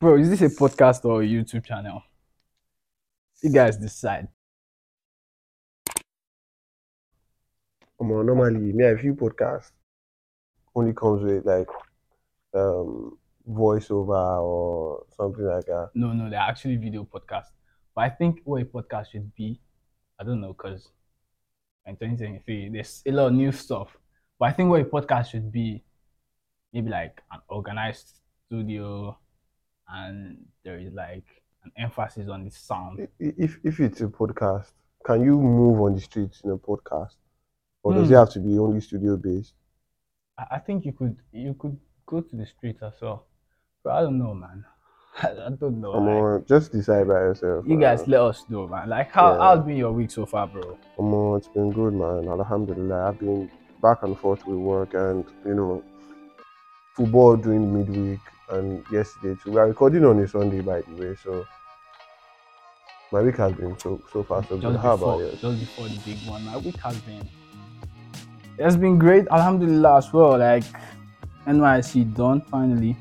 Bro, is this a podcast or a YouTube channel? You guys decide. Come on, normally, me, I feel podcast only comes with like um voiceover or something like that. No, no, they're actually video podcasts. But I think what a podcast should be, I don't know, because in 2023, there's a lot of new stuff. But I think what a podcast should be, maybe like an organized studio, and there is like an emphasis on the sound. If if it's a podcast, can you move on the streets in a podcast, or does Hmm. it have to be only studio based? I, I think you could you could go to the streets as well. But I don't know, man. I, I don't know. Come like, on, just decide by yourself. you man. guys let us know, man. Like how Yeah. how's been your week so far, bro? Come on, it's been good, man. Alhamdulillah, I've been back and forth with work and you know football during midweek and yesterday too. We are recording on a Sunday, by the way, so my week has been so so far so good. Just How before about yours? just before the big one. My week has been it's been great, alhamdulillah as well. Like NYSC done finally.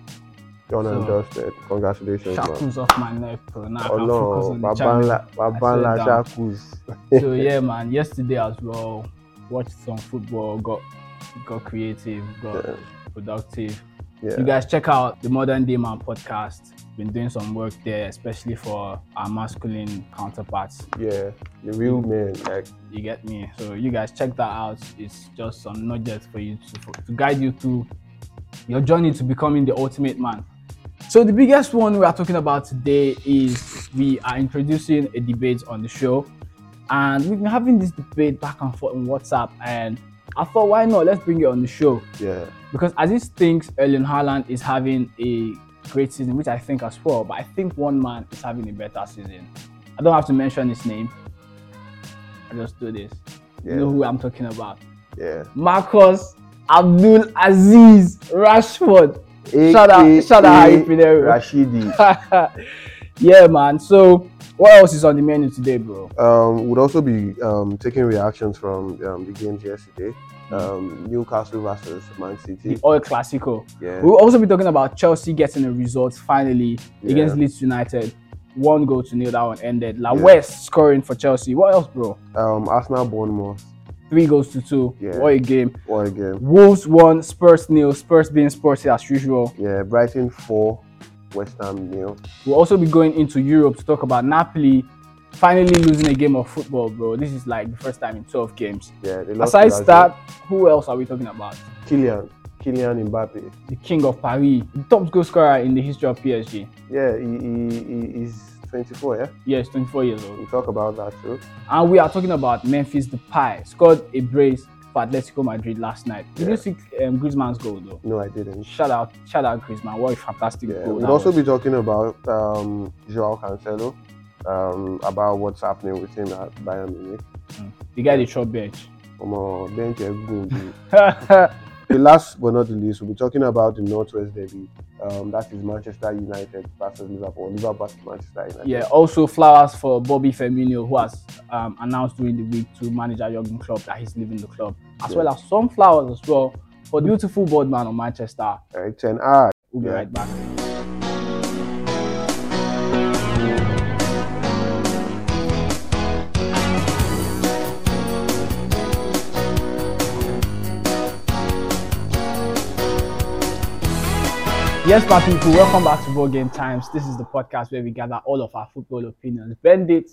Done and So- dusted. Congratulations, man. Shackles off my neck, bro. Now I Oh can focus no, on the Babanla, channel. I Babanla said so yeah, man. Yesterday as well, watched some football, got got creative, got Yeah. productive. Yeah. You guys check out the Modern Day Man podcast. Been doing some work there, especially for our masculine counterparts. yeah, the real men. Like, You get me? So you guys check that out. It's just some nuggets for you to, to guide you through your journey to becoming the ultimate man. So the biggest one we are talking about today is we are introducing a debate on the show, and we've been having this debate back and forth on WhatsApp. And I thought, why not? Let's bring it on the show yeah, because as it thinks Erling Haaland is having a great season, which I think as well, but I think one man is having a better season. I don't have to mention his name. I just do this. yeah, You know who I'm talking about. yeah. Marcus Abdul Aziz Rashford. Shout out, shout out. Rashidi. yeah, man. So, what else is on the menu today, bro? Um, would also be um, taking reactions from um, the games yesterday. Um, Newcastle versus Man City. The. Oil Clasico. Yeah, We'll also be talking about Chelsea getting a result finally Yeah. against Leeds United. One goal to nil, that one ended. La Yeah. West scoring for Chelsea. What else, bro? um, Arsenal Bournemouth. Three goals to two. Yeah. What a game. What a game. Wolves won, Spurs nil. Spurs being sporty as usual. Yeah, Brighton four, West Ham nil. We'll also be going into Europe to talk about Napoli finally losing a game of football, bro. This is like the first time in 12 games. Yeah, they lost Aside that, who else are we talking about? Kylian, Kylian Mbappe. The king of Paris, the top goal scorer in the history of PSG. Yeah, he, he, he he's 24. Yeah, Yes, 24 years old. we talk about that too. And we are talking about Memphis Depay. Scored a brace for Atletico Madrid last night. Did Yeah. you see um, Griezmann's goal though? No, I didn't. Shout out, shout out Griezmann. What a fantastic Yeah, goal. we'll also was. be talking about um, Joao Cancelo, um, about what's happening with him at Bayern Munich. the guy they shot bench. Come on, bench. The last but not the least, we'll be talking about the Northwest Derby. Um, that is Manchester United versus Liverpool. Liverpool versus Manchester United. yeah, also flowers for Bobby Firmino, who has um, announced during the week to manager Jurgen Klopp that he's leaving the club, as Yeah. well as some flowers as well for the beautiful boardman of Manchester. Erik Ten Hag. We'll be Yeah. right back. Yes, my people, welcome back to Ball Game Times. This is the podcast where we gather all of our football opinions, bend it,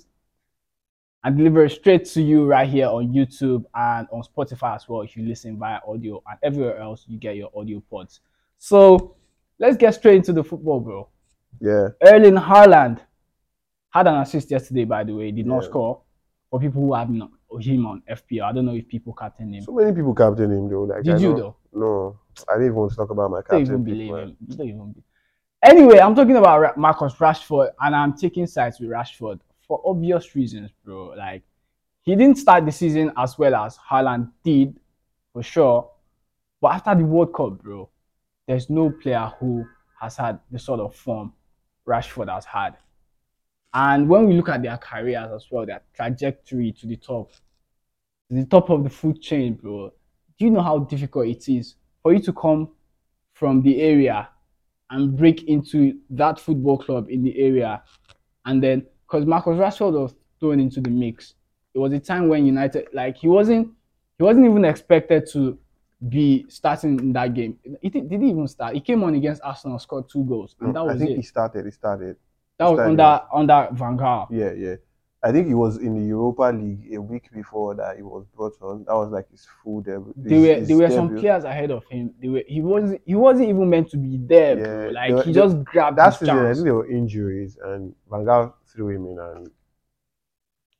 and deliver it straight to you right here on YouTube and on Spotify as well if you listen via audio and everywhere else you get your audio pods. So let's get straight into the football, bro. Yeah, Erling Haaland had an assist yesterday, by the way. He did not Yeah. score. For people who have not, him on FPL, I don't know if people captain him. so many people captain him though. Like, Did I you know- though? No, I didn't even want to talk about my You don't even believe him. Don't even be- Anyway, I'm talking about Ra- Marcus Rashford, and I'm taking sides with Rashford for obvious reasons, bro. Like, he didn't start the season as well as Haaland did, for sure. But after the World Cup, bro, there's no player who has had the sort of form Rashford has had. And when we look at their careers as well, their trajectory to the top, to the top of the food chain, bro, do you know how difficult it is for you to come from the area and break into that football club in the area. And then, because Marcus Rashford was thrown into the mix, it was a time when United, like he wasn't, he wasn't even expected to be starting in that game. He did, did he even start? He came on against Arsenal, scored two goals, and that was I think it. he started. He started. That was started. under under Van Gaal. Yeah, yeah. I think he was in the Europa League a week before that he was brought on. That was like his full debut. There were there were some debut. players ahead of him. They were he wasn't he wasn't even meant to be there, bro. Like he they- just grabbed That his I chance. think there were injuries, and Van Gaal threw him in, and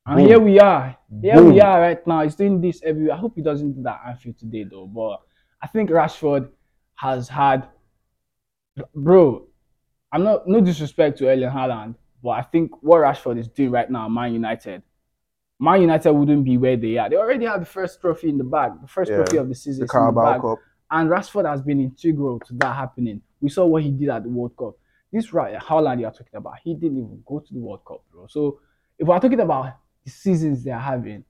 And Boom. here we are. Here Boom. we are right now. He's doing this everywhere. I hope he doesn't do that at Anfield today though. But I think Rashford has had bro, I'm not no disrespect to Erling Haaland, but I think what Rashford is doing right now, Man United, Man United wouldn't be where they are. They already had the first trophy in the bag, the first Yeah. trophy of the season the is in the Carabao bag. Cup. And Rashford has been integral to that happening. We saw what he did at the World Cup. This right, Haaland you are talking about, he didn't even go to the World Cup, bro. So if we're talking about the seasons they're having,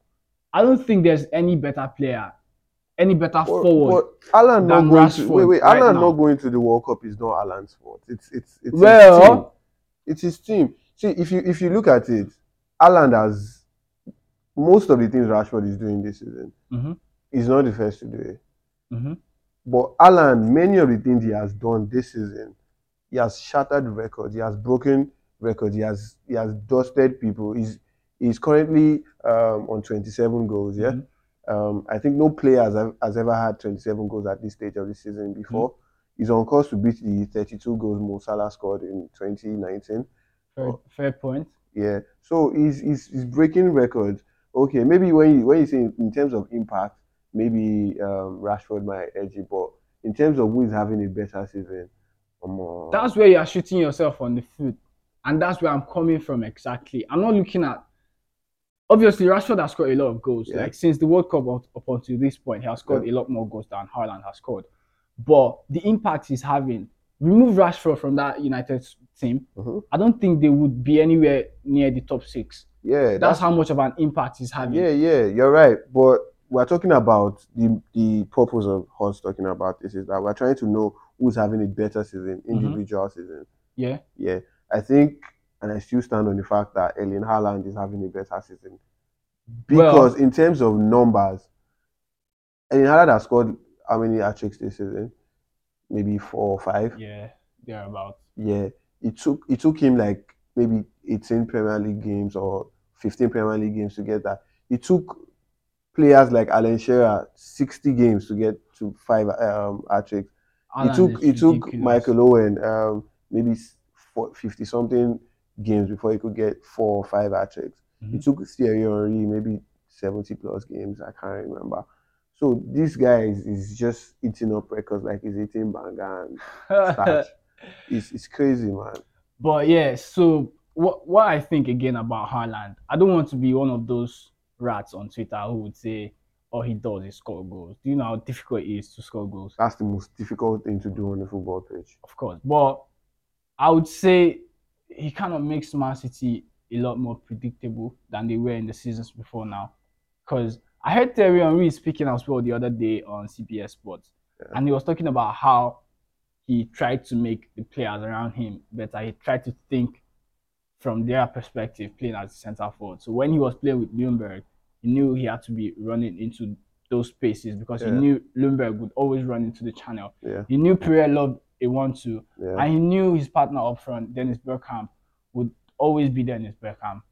I don't think there's any better player, any better But, forward. but Alan not going to Rashford wait, wait. right Alan not going to the World Cup is not Alan's fault. It's it's it's his team. well, It's his team. See, if you if you look at it, Alan has most of the things Rashford is doing this season. Mhm. He's not the first to do it. Mhm. But Alan, many of the things he has done this season, he has shattered records. He has broken records. He has he has dusted people. He's he's currently um, on 27 goals. Yeah, Mhm. um, I think no player has, has ever had 27 goals at this stage of the season before. Mm-hmm. He's on course to beat the 32 goals Mo Salah scored in 2019. Fair, fair point. Yeah, so he's, he's, he's breaking records. Okay, maybe when you when you say in, in terms of impact, maybe um, Rashford might edge it, but in terms of who is having a better season, um, That's where you are shooting yourself on the foot. And that's where I'm coming from exactly. I'm not looking at obviously Rashford has scored a lot of goals. Yeah. Like since the World Cup up, up until this point, he has scored a lot more goals than Haaland has scored. But the impact he's having, remove Rashford from that United team, Mhm. I don't think they would be anywhere near the top six. yeah, That's how much of an impact he's having. yeah, yeah, you're right. But we're talking about the the purpose of us talking about this is that we're trying to know who's having a better season, Mm-hmm. individual season. Yeah. Yeah, I think, and I still stand on the fact that Erling Haaland is having a better season Well- because in terms of numbers, Erling Haaland has scored how many hat tricks this season? Maybe four or five. Yeah, thereabouts. Yeah, it took it took him like maybe 18 Premier League games or 15 Premier League games to get that. It took players like Alan Shearer 60 games to get to five um, hat tricks. It took it took. Michael Owen um, maybe 50 something games before he could get four or five hat tricks. Mhm. It took Thierry Henry maybe 70 plus games. I can't remember. So this guy is, is just eating up records like he's eating banga and starch. it's, it's crazy, man. But yeah, so what what I think again about Haaland, I don't want to be one of those rats on Twitter who would say all he does is score goals. Do you know how difficult it is to score goals? That's the most difficult thing to do on the football pitch. Of course. But I would say he kind of makes Man City a lot more predictable than they were in the seasons before now. Because I heard Thierry Henry speaking as well the other day on CBS Sports. Yeah. And he was talking about how he tried to make the players around him better. He tried to think from their perspective, playing as a centre forward. So when he was playing with Ljungberg, he knew he had to be running into those spaces because he knew Ljungberg would always run into the channel. Yeah, He knew Pires loved a one-two, yeah, and he knew his partner up front, Dennis Bergkamp, would always be Dennis Bergkamp.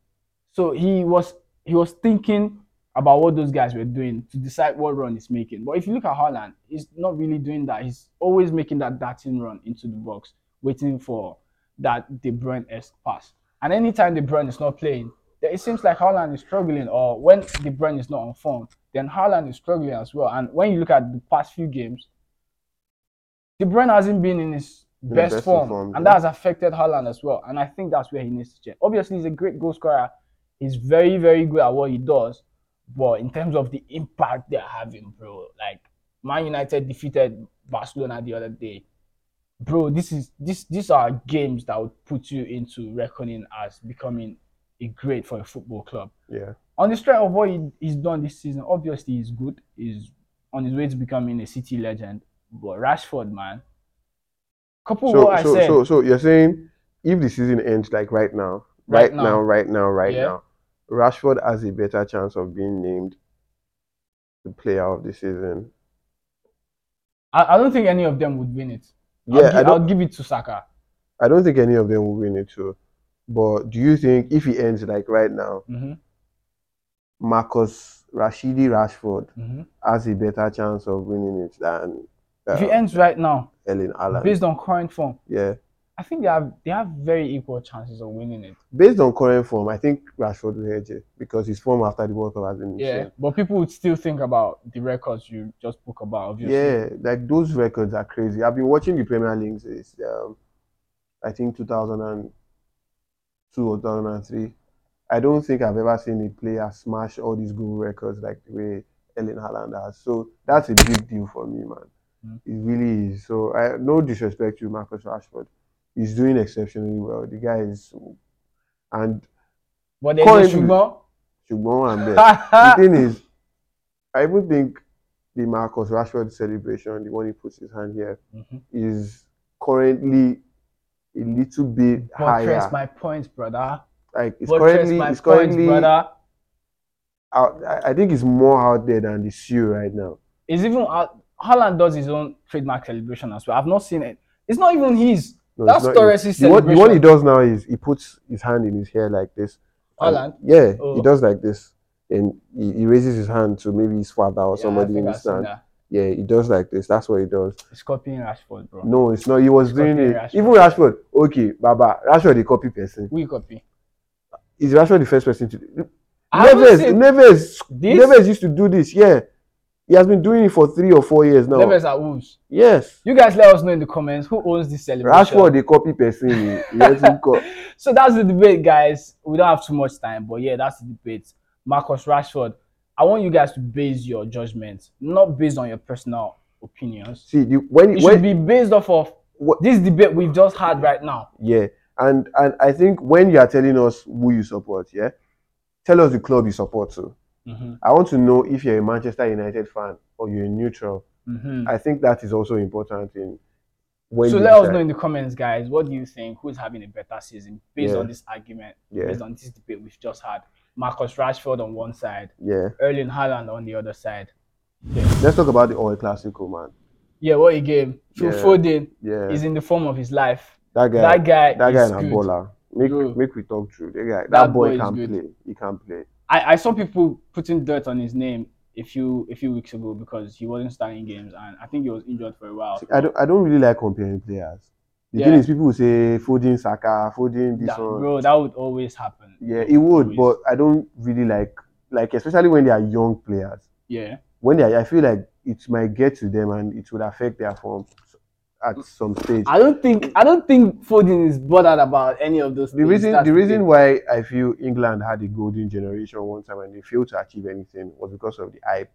So he was he was thinking about what those guys were doing to decide what run he's making. But if you look at Haaland, he's not really doing that. He's always making that darting run into the box, waiting for that De Bruyne-esque pass. And anytime De Bruyne is not playing, it seems like Haaland is struggling. Or when De Bruyne is not on form, then Haaland is struggling as well. And when you look at the past few games, De Bruyne hasn't been in his best, best form, form, and yeah. that has affected Haaland as well. And I think that's where he needs to change. Obviously, he's a great goal scorer. He's very, very good at what he does. But in terms of the impact they're having, bro, like Man United defeated Barcelona the other day. Bro, this is this these are games that would put you into reckoning as becoming a great for a football club yeah. on the strength of what he, he's done this season, obviously he's good. He's on his way to becoming a City legend. But Rashford, man, Couple So what I so said. so so you're saying if the season ends like right now, Right right, now. now. right now, right Yeah. now, Rashford has a better chance of being named the player of the season. I, I don't think any of them would win it. I'll, Yeah, gi- I I'll don't give it to Saka. I don't think any of them will win it too. But do you think if he ends like right now, hmm Marcus Rashidi Rashford hmm has a better chance of winning it than If it uh, ends right now, Ellen Allen? based on current form, Yeah. I think they have they have very equal chances of winning it. Based on current form, I think Rashford will edge it because his form after the World Cup has been Yeah, insane. but people would still think about the records you just spoke about. Obviously, Yeah, like those records are crazy. I've been watching the Premier League since um, I think 2002 or 2003. I don't think I've ever seen a player smash all these goal records like the way Erling Haaland has. So that's a big deal for me, man. Mm. It really is. So I no disrespect to Marcus Rashford. He's doing exceptionally well. The guy is and but there's a and best. the thing is, I even think the Marcus Rashford celebration, the one he puts his hand here, Mhm. is currently a little bit Buttress higher. my points, brother. like it's Buttress currently, my it's points, currently. brother. Out, I I think it's more out there than the Seal right now. It's even out. Haaland does his own trademark celebration as well. I've not seen it. It's not even his. No, That's it's not- Torres' the one, the he does now is he puts his hand in his hair like this. and- Haaland. Yeah, Oh. he does like this, and he, he raises his hand to maybe his father or Yeah, somebody in I've stand. Yeah, he does like this. That's what he does. He's copying Rashford, bro. No, it's not. He was He's doing it. Rashford. Even Rashford. Okay, Baba. Rashford, the copy person. We copy. Is Rashford the first person to do Neves, Neves, this. Neves used to do this. Yeah, he has been doing it for three or four years now. Neves at Wolves. Yes, You guys let us know in the comments who owns this celebration. Rashford, the copy person. He, he lets him co- So that's the debate, guys. We don't have too much time, but yeah, that's the debate. Marcus Rashford. I want you guys to base your judgment not based on your personal opinions. See, the, when It when should be based off of What- this debate we've just had right now. yeah, and and I think when you are telling us who you support, yeah, tell us the club you support too. Mhm, I want to know if you're a Manchester United fan or you're a neutral. mhm. I think that is also important in when So let us know in the comments, guys. What do you think? Who's having a better season based Yeah. on this argument, Yeah, based on this debate we've just had? Marcus Rashford on one side, yeah. Erling Haaland on the other side. Yeah. Let's talk about the Oil Classico, man. Yeah, what a game. Phil Yeah. Foden Yeah, is in the form of his life. that guy. that guy that guy is good. baller. Make make we talk true. That guy, that, That boy, boy can play. He can play. I, I saw people putting dirt on his name a few a few weeks ago because he wasn't starting games and I think he was injured for a while. I don't I don't really like comparing players. The Yeah. thing is, people will say Foden, Saka, Foden, this That- one. bro, that would always happen. Yeah, it would, Always. but I don't really like like especially when they are young players. yeah. When they are, I feel like it might get to them and it would affect their form at some stage. I don't think I don't think Foden is bothered about any of those the things. reason the reason thing. why I feel England had a golden generation one time and they failed to achieve anything was because of the hype.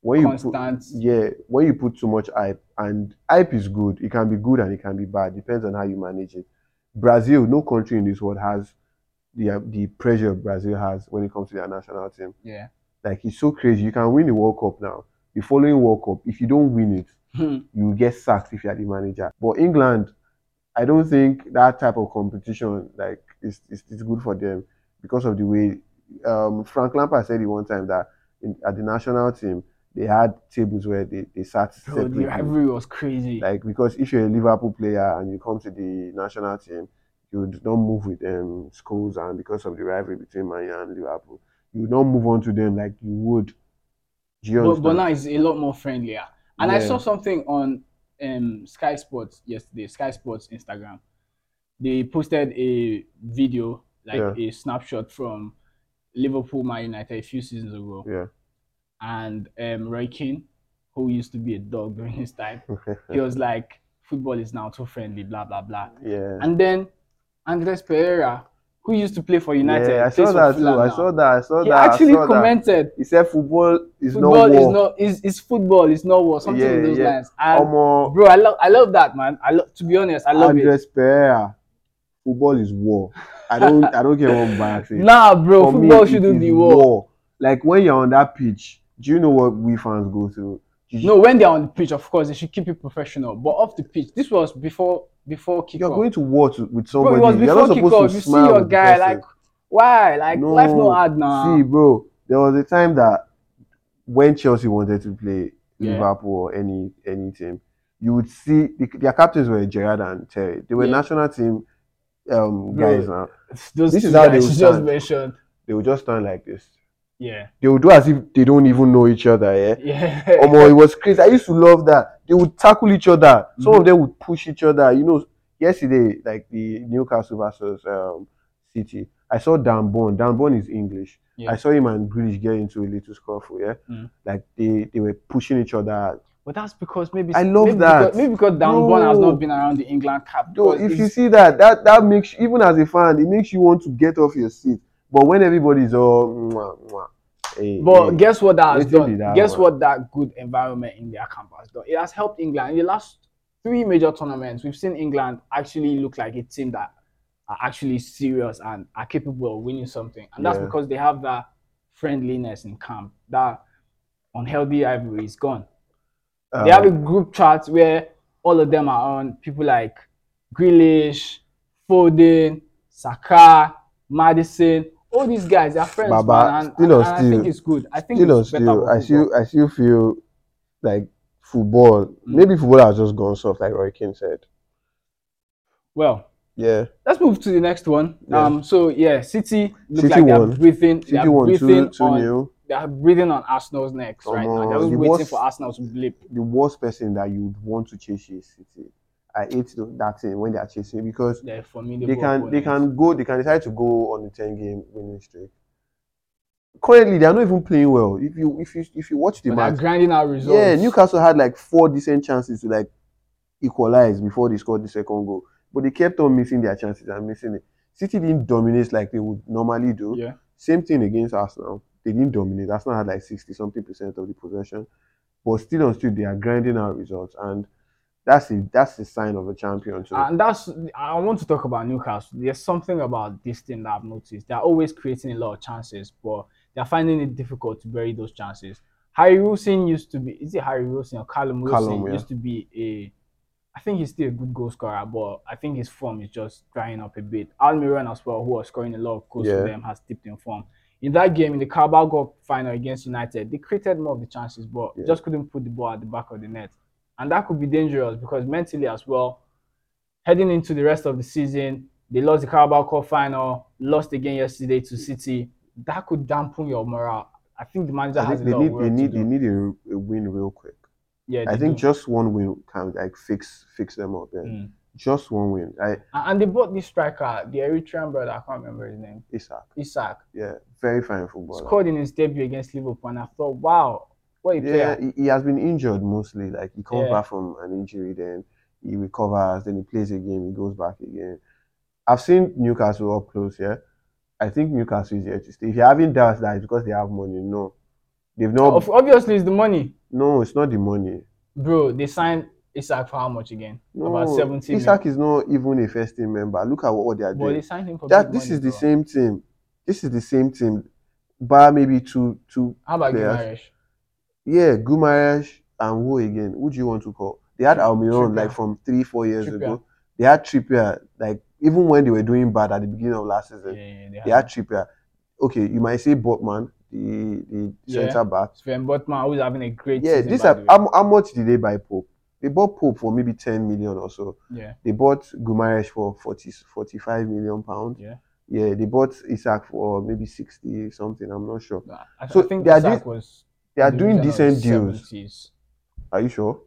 When you put, constant yeah, when you put too much hype, and hype is good, it can be good and it can be bad, depends on how you manage it. Brazil, no country in this world has the the pressure Brazil has when it comes to their national team. yeah. Like it's so crazy. You can win the World Cup now. The following World Cup, if you don't win it, you get sacked if you're the manager. But England, I don't think that type of competition like is is, is good for them because of the way um, Frank Lampard said it one time that in, at the national team they had tables where they, they sat Bro, the rivalry was crazy. Like because if you're a Liverpool player and you come to the national team, you would not move with um schools and because of the rivalry between Man and Liverpool, you would not move on to them like you would. You but, but now it's a lot more friendlier. And I saw something on um, Sky Sports yesterday, Sky Sports Instagram. They posted a video, like Yeah. a snapshot from Liverpool Man United a few seasons ago. Yeah. And um, Roy Keane, who used to be a dog during his time, he was like, football is now too friendly, blah, blah, blah. yeah. And then Andres Pereira, who used to play for United, yeah, I saw that too. I saw that. I saw He that. I actually saw that. commented, He said football is football is war. not is is football is not war something Yeah, in those yeah. lines and Omo, bro i love i love that man i love to be honest i love Andres Pereira, football is war. I don't. I don't care what Mubarak says. nah bro For football it shouldn't is be war Like when you're on that pitch, do you know what we fans go through? No, when they're on the pitch, of course, they should keep it professional. But off the pitch, this was before before kickoff. You're going to war to, with Bro, somebody. it was You're before not supposed kickoff. to You see your guy, like why? Like life no hard now. See, bro, there was a time that when Chelsea wanted to play Yeah. Liverpool or any any team, you would see the, their captains were Gerrard and Terry. They were Yeah. national team um, Bro. guys now. Those This is how they you just stand. mentioned. They would just stand like this. Yeah, They would do as if they don't even know each other. Yeah. yeah. Omo, it was crazy. I used to love that. They would tackle each other. Some Mhm. of them would push each other. You know, yesterday, like the Newcastle versus um, City, I saw Dan Burn. Dan Burn is English. Yeah. I saw him and Grealish get into a little scuffle. Yeah, Mm. like they they were pushing each other. But that's because maybe I love maybe that. Because, maybe because Dan Burn has not been around the England cap. Though, if you see that, that that makes even as a fan, it makes you want to get off your seat. But when everybody's all, mwah, mwah, hey, But hey, guess what that has done? that guess one? what that good environment in their camp has done? It has helped England in the last three major tournaments. We've seen England actually look like a team that are actually serious and are capable of winning something, and that's Yeah. because they have that friendliness in camp. That unhealthy rivalry is gone. they have a um, group chat where all of them are on. People like Grealish, Foden, Saka, Maddison. All these guys, they're friends, Baba, man, and, still on and I think it's good. I think still on it's better still, I still I still feel like football. Mm. Maybe football has just gone soft, like Roy Keane said. Well, Yeah, let's move to the next one. Yeah. Um, so yeah, City look City like they're breathing. City they're won breathing two two on. nil. They're breathing on Arsenal's necks right now. They're the waiting worst- for Arsenal to blip. The worst person that you would want to chase is City. I hate that thing when they are chasing because they can they can go they can decide to go on a ten game winning streak. Currently, they are not even playing well. If you if you if you watch the But match, grinding out results. yeah, Newcastle had like four decent chances to like equalize before they scored the second goal, but they kept on missing their chances and missing it. City didn't dominate like they would normally do. Yeah. Same thing against Arsenal. They didn't dominate. Arsenal had like 60 something percent of the possession. But still on still they are grinding out results. And that's a that's the sign of a champion too. And that's I want to talk about Newcastle. There's something about this thing that I've noticed. They're always creating a lot of chances, but they're finding it difficult to bury those chances. Harry Wilson used to be is it Harry Wilson or Callum Wilson Callum, yeah. used to be a I think he's still a good goal scorer, but I think his form is just drying up a bit. Almiron as well, who was scoring a lot of goals Yeah. for them, has dipped in form. In that game, in the Carabao Cup final against United, they created more of the chances, but Yeah. just couldn't put the ball at the back of the net. And that could be dangerous because mentally as well, heading into the rest of the season, they lost the Carabao Cup final, lost again yesterday to City. That could dampen your morale. I think the manager I has think a lot need of work they need to they need a, a win real quick. Yeah, I think do. just one win can like fix fix them up. Yeah. Mm. Just one win. I And- they bought this striker, the Eritrean brother. I can't remember his name. Isak. Isak Yeah. Very fine footballer. scored in his debut against Liverpool, and I thought, wow, what Yeah, he, he has been injured mostly. Like he comes Yeah. back from an injury, then he recovers, then he plays a game, he goes back again. I've seen Newcastle up close, yeah. I think Newcastle is here to stay. If you're having doubts that it's because they have money, no. They've not Obviously, it's the money, no, it's not the money. bro. They signed Isak for how much again? No, About 17 Isak is not even a first team member. Look at what, they are doing. But they signed him for That this money, is the bro. same team. This is the same team. Bar maybe two two How about players. Guimaraes? Yeah, Guimaraes and who again? Who do you want to call? They had Almiron Trippier. like from three, four years Trippier. ago. They had Trippier, like even when they were doing bad at the beginning of last Yeah, season, yeah, they had Trippier. Okay, you might say Botman, the the Yeah. centre back. Sven Botman, who's having a great Yeah, season. this are, how, how much did they buy Pope? They bought Pope for maybe 10 million or so. yeah, They bought Guimaraes for 40, 45 million pounds. yeah. Yeah, they bought Isak for maybe 60 something. I'm not sure. I, So I think Isak was They are doing decent deals. 70s. Are you sure?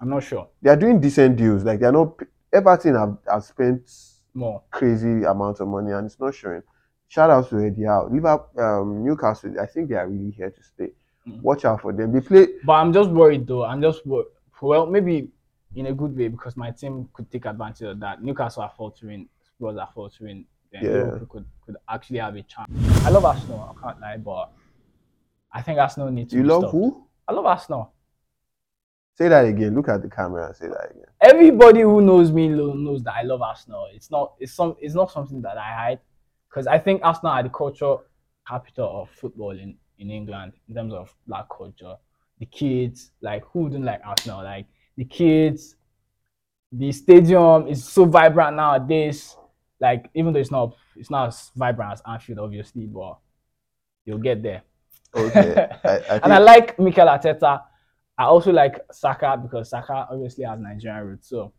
I'm not sure. They are doing decent deals. Like they're not. Everton have, have spent More. crazy amounts of money and it's not showing. Shout out to Eddie Howe. Liverpool, um, Newcastle. I think they are really here to stay. Mm. Watch out for them. They play. But I'm just worried though. I'm just worried. Well, maybe in a good way because my team could take advantage of that. Newcastle are faltering, Spurs are faltering. Then Yeah. Liverpool could, could actually have a chance. I love Arsenal. I can't lie, but I think Arsenal need to. You love stopped. who? I love Arsenal. Say that again. Look at the camera and say that again. Everybody who knows me knows that I love Arsenal. It's not. It's some. It's not something that I hide, because I think Arsenal are the culture capital of football in in England in terms of black culture. the kids, like who wouldn't like Arsenal? Like the kids, the stadium is so vibrant nowadays. Like even though it's not it's not as vibrant as Anfield, obviously, but you'll get there. Okay, I, I and I like Mikel Arteta. I also like Saka because Saka obviously has Nigerian roots. So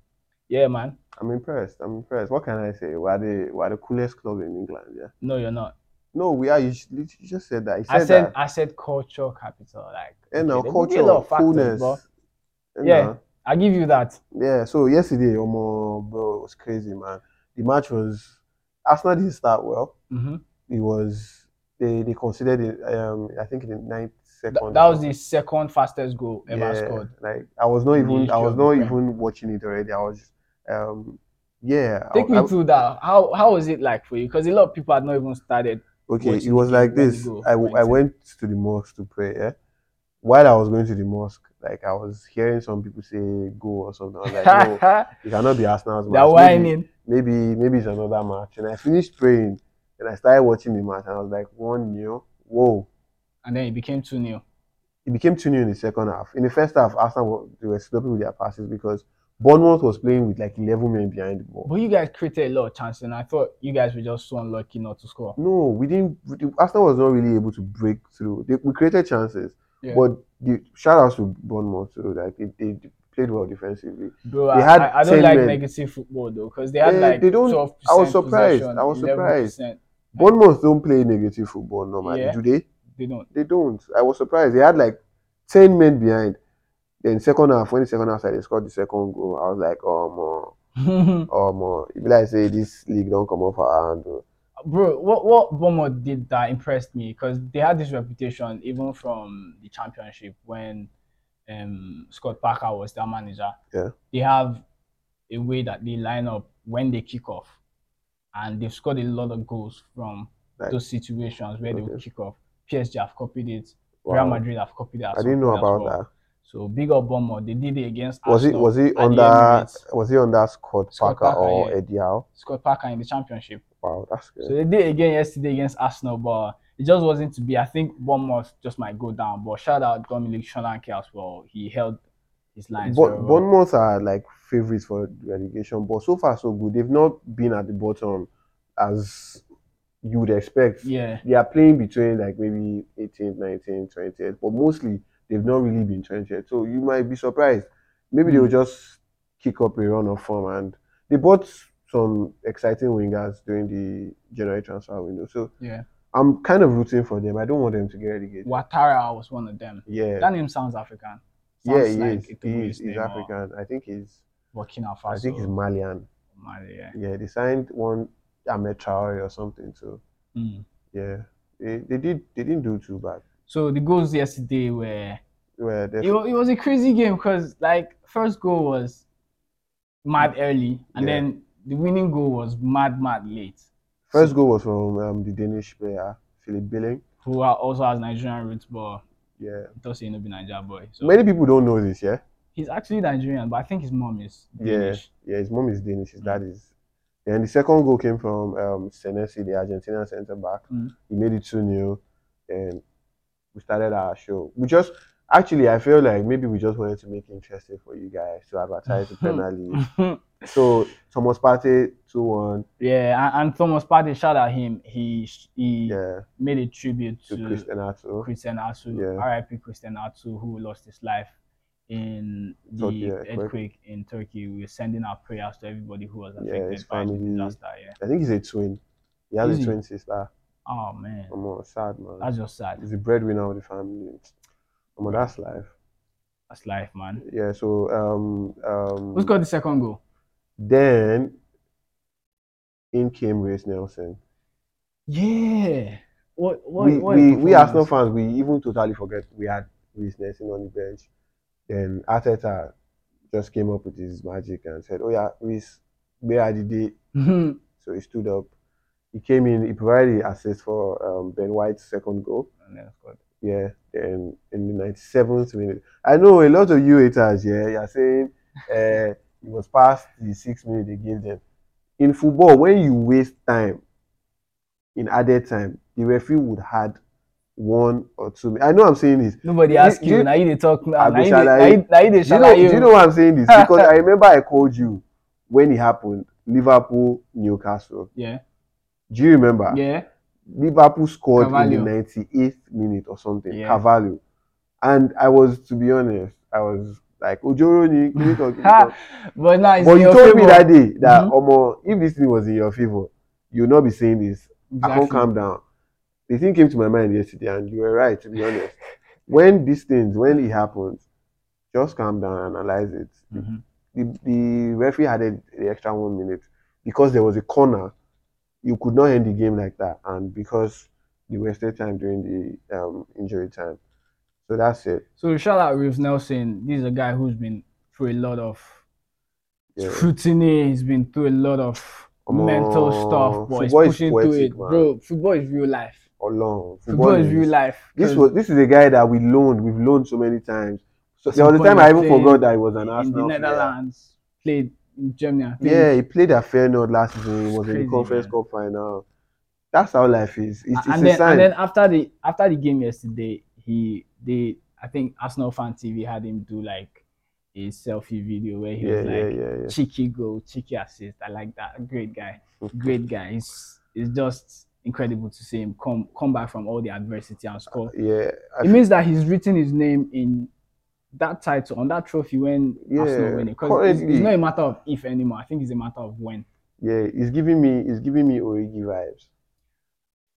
yeah, man. I'm impressed. I'm impressed. What can I say? We're the we're the coolest club in England. Yeah. No, you're not. No, we are. You, you just said that. Said, I said that. I said culture capital. Like And now okay, culture, a lot of factors, coolness. but And Yeah. I give you that. Yeah, so yesterday, Omo, bro, it was crazy, man. The match was Arsenal didn't start well. hmm It was they they considered it. Um, I think in the ninth second. That was the second fastest goal ever yeah, scored. Like I was not even I was not even watching it already. I was, um, yeah. Take I- me I- through that. How how was it like for you? Because a lot of people had not even started. Okay, it was like this. goal I, went I went to the mosque to pray. Yeah? While I was going to the mosque, like I was hearing some people say go or something. I was like, no, They're it cannot be Arsenal's match. Maybe, whining. maybe maybe it's another match. And I finished praying and I started watching the match and I was like, one nil. Whoa. And then it became 2 0. It became 2 0 in the second half. In the first half, Arsenal were, they were stopping with their passes because Bournemouth was playing with like 11 men behind the ball. But you guys created a lot of chances, and I thought you guys were just so unlucky not to score. No, we didn't. Arsenal was not really able to break through. They, we created chances, Yeah. but the shout outs to Bournemouth too. Like they, they played well defensively. Bro, they I, had I, I don't like men. negative football though, because they had Eh, like they don't- 12% I was surprised. I was surprised. 11%. Bournemouth don't play negative football normally, Yeah. do they? They don't. They don't. I was surprised. They had like ten men behind. Then second half, when the second half started, they scored the second goal. I was like, oh man, oh man. If like say this league don't come off our hand. oh. Bro, what what Bournemouth did that impressed me because they had this reputation even from the championship when um Scott Parker was their manager. Yeah. They have a way that they line up when they kick off, and they've scored a lot of goals from Like- those situations where they would kick off. PSG have copied it. Real Madrid have copied it. I didn't know about well. that. So big up Bournemouth. They did it against Was it was the under was he under Scott, Scott Parker, Parker, or yeah. Eddie Howe? Scott Parker in the championship. Wow, that's good. So they did it again yesterday against Arsenal, but it just wasn't to be. I think Bournemouth just might go down. But shout out Dominic Solanke as well. He held his lines But well. Bournemouth are like favorites for relegation, but so far so good. They've not been at the bottom as you would expect. Yeah, They are playing between like maybe 18th, 19th, 20th, but mostly they've not really been trenched. So you might be surprised. Maybe Hmm. they'll just kick up a run of form and they bought some exciting wingers during the January transfer window. So yeah. I'm kind of rooting for them. I don't want them to get relegated. Ouattara was one of them. Yeah. That name sounds African. Yeah, he like is. He is. He's African. I think he's Burkina Faso. I think he's Malian. Mali, yeah. Yeah, they signed one Ahmed Traore or something. So Mm. yeah, they, they did they didn't do too bad. So the goals yesterday were they, it, it was a crazy game because like first goal was mad early and Yeah. then the winning goal was mad mad late. first goal was from um, the Danish player Philip Billing. Who also has Nigerian roots, but Yeah, no be Nigerian boy. So many people don't know this. Yeah, he's actually Nigerian, but I think his mom is yeah, Danish. yeah. His mom is Danish. His dad is. And the second goal came from um, Senesi, the Argentinian centre back. Mm. He made it 2 0, and we started our show. We just actually, I feel like maybe we just wanted to make it interesting for you guys to advertise the Premier League. So Thomas Partey 2 1. yeah, and, and Thomas Partey, shout out him. He he Yeah, made a tribute to to, Christian Atsu. Christian Atsu, Yeah. RIP Christian Atsu, who lost his life in the Turkey earthquake. earthquake in Turkey. We're sending our prayers to everybody who was Yeah, affected his by the disaster. Yeah. I think he's a twin. He has Is a he? twin sister. Oh man, I'm sad, man. that's just sad. He's the breadwinner of the family. I'm that's life. That's life, man. Yeah, so um um Who's got the second goal? then in came Reiss Nelson. Yeah. What? What? we what a we, we Arsenal fans we even totally forget we had Reiss Nelson on the bench. Then Arteta just came up with his magic and said, "Oh yeah, Reiss, where are the day?" So he stood up. He came in. He provided the assist for um, Ben White's second goal. And then scored. Yeah. Then in the 97th minute, I know a lot of you haters. Yeah, you're saying uh, it was past the six minutes they gave them. In football, when you waste time in added time, the referee would had one or two. I know I'm saying this. Nobody asked you-. Now you they talk. Now I now be you now you- now you dey Do you know? shalaye Do you know why I'm saying this? Because I remember I called you when it happened. Liverpool, Newcastle. Yeah, Do you remember? yeah. Liverpool scored in the 98th minute or something. Yeah. Carvalho. And I was, to be honest, I was like, Ojoro ni, kini kan, kini Ha, kan." but now it's But you told me that day that Mhm. Omo, if this thing was in your favor, you would not be saying this. I can't calm down. The thing came to my mind yesterday, and you were right, to be honest. when these things, when it happens, just calm down and analyze it. Mhm. The, the referee added the extra one minute because there was a corner. You could not end the game like that, and because they wasted time during the um, injury time. So that's it. So shout out Reiss Nelson. This is a guy who's been through a lot of Yeah. scrutiny. He's been through a lot of mental stuff, but he's football is pushing through it, man. bro. Football is real life. Along. Football, is real life. This was this is a guy that we loaned. We've loaned so many times. So there was a time I even forgot that he was an in the Arsenal player. Netherlands, played in Germany. I think. Yeah, he played at Feyenoord last season. He was in the Conference man. Cup final. That's how life is. It's, it's and a then sign. and then after the after the game yesterday, he they I think Arsenal fan TV had him do like a selfie video where he yeah, was like yeah, yeah, yeah. cheeky goal, cheeky assist. I like that. Great guy. Great guy. It's it's just incredible to see him come come back from all the adversity and score. Yeah, I It means that he's written his name in that title on that trophy when Arsenal Yeah, win it. Because it's, it's not a matter of if anymore. I think it's a matter of when. yeah, he's giving me he's giving me Origi vibes.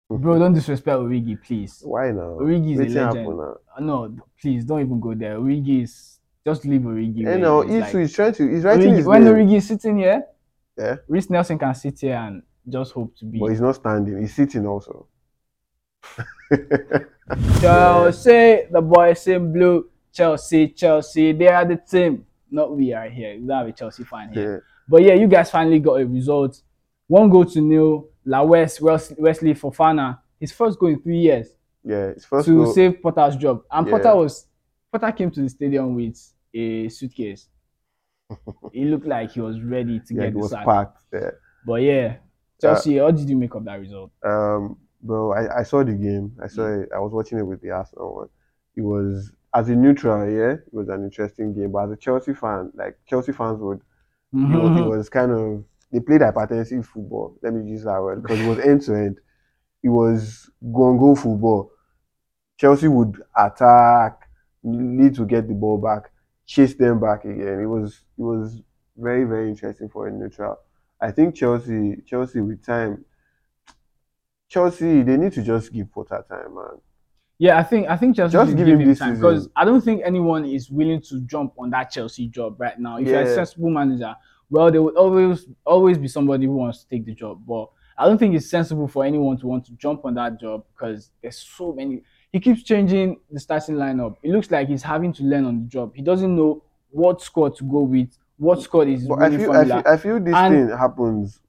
Bro, don't disrespect Origi, please. Why now? Origi is a legend. No, please don't even go there. Origi is just leave Origi. You know, he's, Like, he's trying to he's writing Origi, his when name, Origi is sitting here, Yeah. Reiss Nelson can sit here and just hope to be. but he's not standing. He's sitting also. Chelsea, the boys in blue. Chelsea, Chelsea, they are the team. Not we are here. We don't have a Chelsea fan here. yeah, But yeah, you guys finally got a result. One goal to nil. La West, Wes- Wesley Fofana, his first goal in three years yeah. His first to goal, save Potter's job. And Yeah. Potter was Potter came to the stadium with a suitcase. he looked like he was ready to yeah, get the was sack. packed there. But yeah, Chelsea, how did you make of that result? Um, bro, I, I saw the game. I saw it. I was watching it with the Arsenal one. It was as a neutral, yeah, it was an interesting game. But as a Chelsea fan, like Chelsea fans would, it was, it was kind of they played hypertensive football. Let me use that word because it was end to end. It was go and go football. Chelsea would attack, need to get the ball back, chase them back again. It was it was very very interesting for a neutral. I think Chelsea Chelsea with time. Chelsea they need to just give Potter time, man. Yeah, I think I think Chelsea Just should give give him him this time because I don't think anyone is willing to jump on that Chelsea job right now. If you're a sensible manager, well, there will always always be somebody who wants to take the job. But I don't think it's sensible for anyone to want to jump on that job because there's so many. He keeps changing the starting lineup. It looks like he's having to learn on the job. He doesn't know what squad to go with, what squad is But I feel, I feel I feel this And- thing happens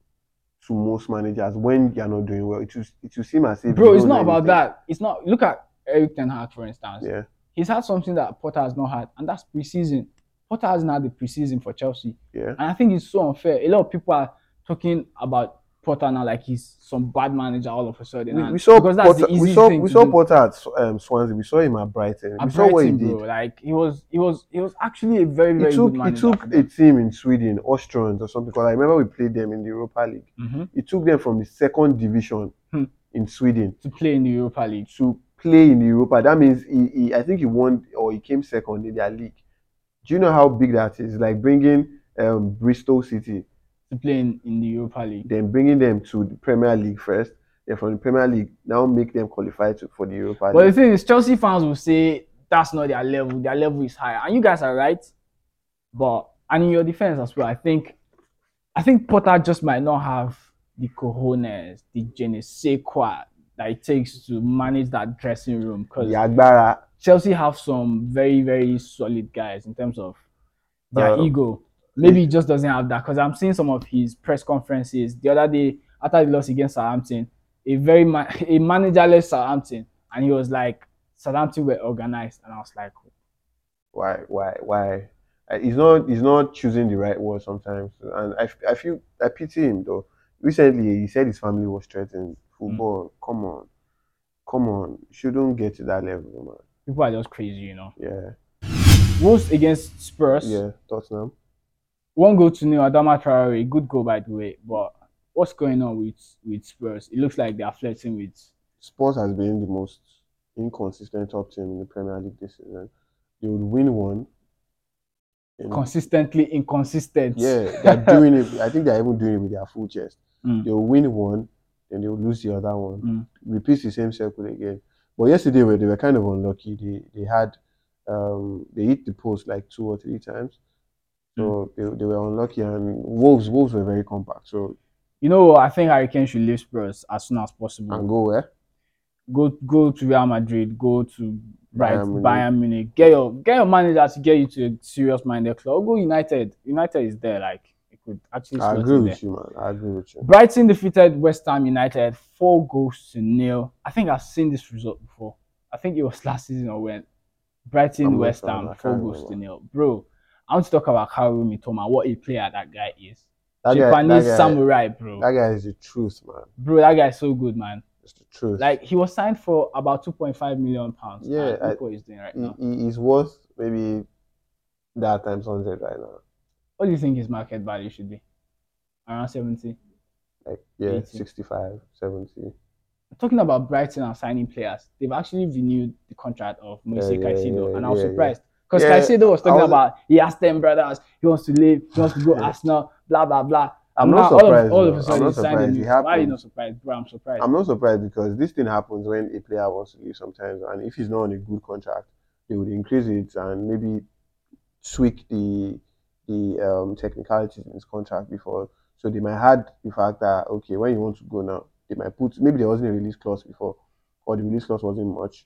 to most managers when you're not doing well. It will, it will seem as if Bro, it's not about anything. that. It's not. Look at Erik Ten Hag, for instance. Yeah. He's had something that Potter has not had, and that's preseason. Potter hasn't had the preseason for Chelsea, Yeah. and I think it's so unfair. A lot of people are talking about Potter now like he's some bad manager all of a sudden. We, we saw because that's Potter, we saw thing we saw. Potter at um, Swansea. We saw him at Brighton. At we saw what he Brighton, did. bro, like he was, he was, he was actually a very, very took good he took a team in Sweden, Östersunds or something. Because I remember we played them in the Europa League. Mhm. He took them from the second division Hmm. in Sweden to play in the Europa League. to play in Europa. That means he, he I think he won or he came second in their league. Do you know how big that is? Like bringing um, Bristol City, To play in, in the Europa League. then bringing them to the Premier League first, then from the Premier League now make them qualify to, for the Europa But the League. thing is, Chelsea fans will say that's not their level. Their level is higher, and you guys are right. But and in your defense as well, I think, I think Potter just might not have the cojones, the je ne sais quoi that it takes to manage that dressing room. Because The Agbara, Chelsea have some very very solid guys in terms of their Uh, ego. Maybe he just doesn't have that because I'm seeing some of his press conferences the other day after the loss against Southampton, a very ma- a managerless Southampton, and he was like Southampton were organized, and I was like, why, why, why? Uh, He's not, he's not choosing the right word sometimes, and I, I feel I pity him though. Recently, he said his family was threatened. Football, come on. come on, shouldn't get to that level, man. People are just crazy, you know. Yeah, Wolves against Spurs. yeah, Tottenham. One goal to nil. Adama Traore. Good goal by the way. But what's going on with with Spurs? It looks like they are flirting with. Spurs has been the most inconsistent top team in the Premier League this season. They would win one. Consistently inconsistent. yeah, they're doing it. I think they're even doing it with their full chest. Mm. They'll win one, then they'll lose the other one. Mm. Repeats the same circle again. But yesterday, where they were kind of unlucky, they they had um, they hit the post like two or three times. So they, they were unlucky, and Wolves Wolves were very compact. So You know. I think Harry Kane should leave Spurs as soon as possible. and go where? go go to Real Madrid, go to right Bayern Munich. Bayern Munich. Get your get your manager to get you to a serious minded club. Go United. United is there, like could actually I agree with there. you, man. I agree with you. Brighton defeated West Ham United four goals to nil. I think I've seen this result before. I think it was last season or when Brighton I'm West Ham four goals to nil. Bro, I want to talk about Kaoru Mitoma, what a player that guy is. That guy, Japanese that, guy, samurai, bro. that guy is the truth, man. Bro, that guy is so good, man. It's the truth. Like he was signed for about 2.5 million pounds. Yeah, I- look what he's doing right he, now. he's worth maybe that times hundred right now. What do you think his market value should be? Around 70. Like yeah, 80. 65, 70. Talking about Brighton and signing players, they've actually renewed the contract of Moise Yeah, Caicedo, yeah, and I was yeah, surprised because Yeah, Caicedo was talking was- about he has 10 brothers, he wants to leave, he wants to go Arsenal, blah blah blah. I'm not surprised. All of, all of a sudden, I'm not he signed a surprised. Why are you not surprised, bro? I'm surprised. I'm not surprised because this thing happens when a player wants to leave sometimes, and if he's not on a good contract, they would increase it and maybe tweak the the um, technicalities in his contract before. So they might had the fact that okay, when you want to go now, they might put maybe there wasn't a release clause before, or the release clause wasn't much,